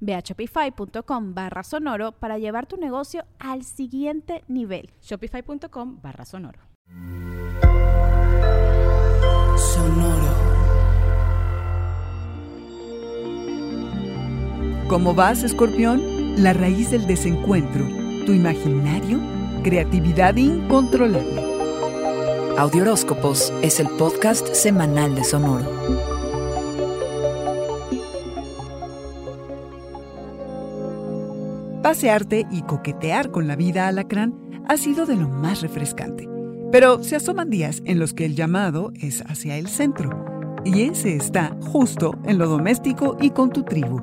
Ve a shopify.com barra sonoro para llevar tu negocio al siguiente nivel. Shopify.com barra sonoro. Sonoro. ¿Cómo vas, escorpión? La raíz del desencuentro, tu imaginario, creatividad incontrolable. Audioróscopos es el podcast semanal de Sonoro. Pasearte y coquetear con la vida alacrán ha sido de lo más refrescante. Pero se asoman días en los que el llamado es hacia el centro. Y ese está justo en lo doméstico y con tu tribu.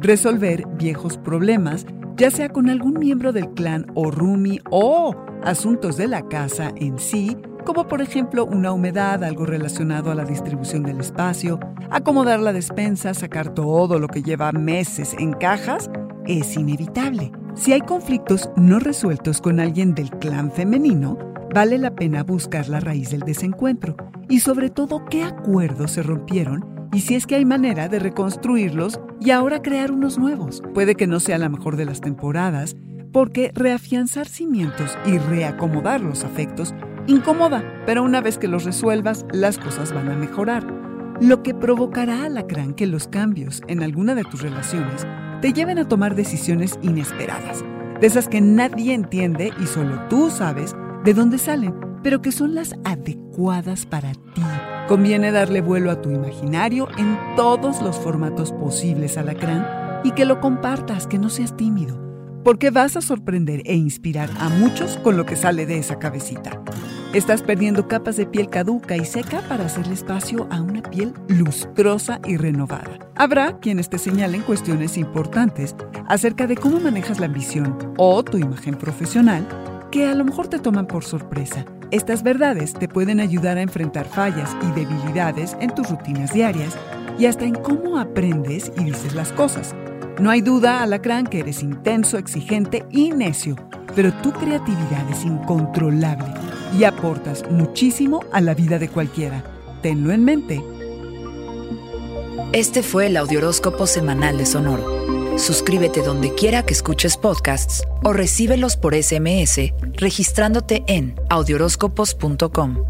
Resolver viejos problemas, ya sea con algún miembro del clan o rumi o asuntos de la casa en sí, como por ejemplo una humedad, algo relacionado a la distribución del espacio, acomodar la despensa, sacar todo lo que lleva meses en cajas es inevitable. Si hay conflictos no resueltos con alguien del clan femenino, vale la pena buscar la raíz del desencuentro y sobre todo qué acuerdos se rompieron y si es que hay manera de reconstruirlos y ahora crear unos nuevos. Puede que no sea la mejor de las temporadas, porque reafianzar cimientos y reacomodar los afectos incomoda, pero una vez que los resuelvas, las cosas van a mejorar. Lo que provocará alacrán que los cambios en alguna de tus relaciones te lleven a tomar decisiones inesperadas, de esas que nadie entiende y solo tú sabes de dónde salen, pero que son las adecuadas para ti. Conviene darle vuelo a tu imaginario en todos los formatos posibles, alacrán, y que lo compartas, que no seas tímido porque vas a sorprender e inspirar a muchos con lo que sale de esa cabecita. Estás perdiendo capas de piel caduca y seca para hacerle espacio a una piel lustrosa y renovada. Habrá quienes te señalen cuestiones importantes acerca de cómo manejas la ambición o tu imagen profesional que a lo mejor te toman por sorpresa. Estas verdades te pueden ayudar a enfrentar fallas y debilidades en tus rutinas diarias y hasta en cómo aprendes y dices las cosas. No hay duda, Alacrán, que eres intenso, exigente y necio, pero tu creatividad es incontrolable y aportas muchísimo a la vida de cualquiera. Tenlo en mente. Este fue el Audioróscopo Semanal de Sonoro. Suscríbete donde quiera que escuches podcasts o recíbelos por SMS registrándote en audioróscopos.com.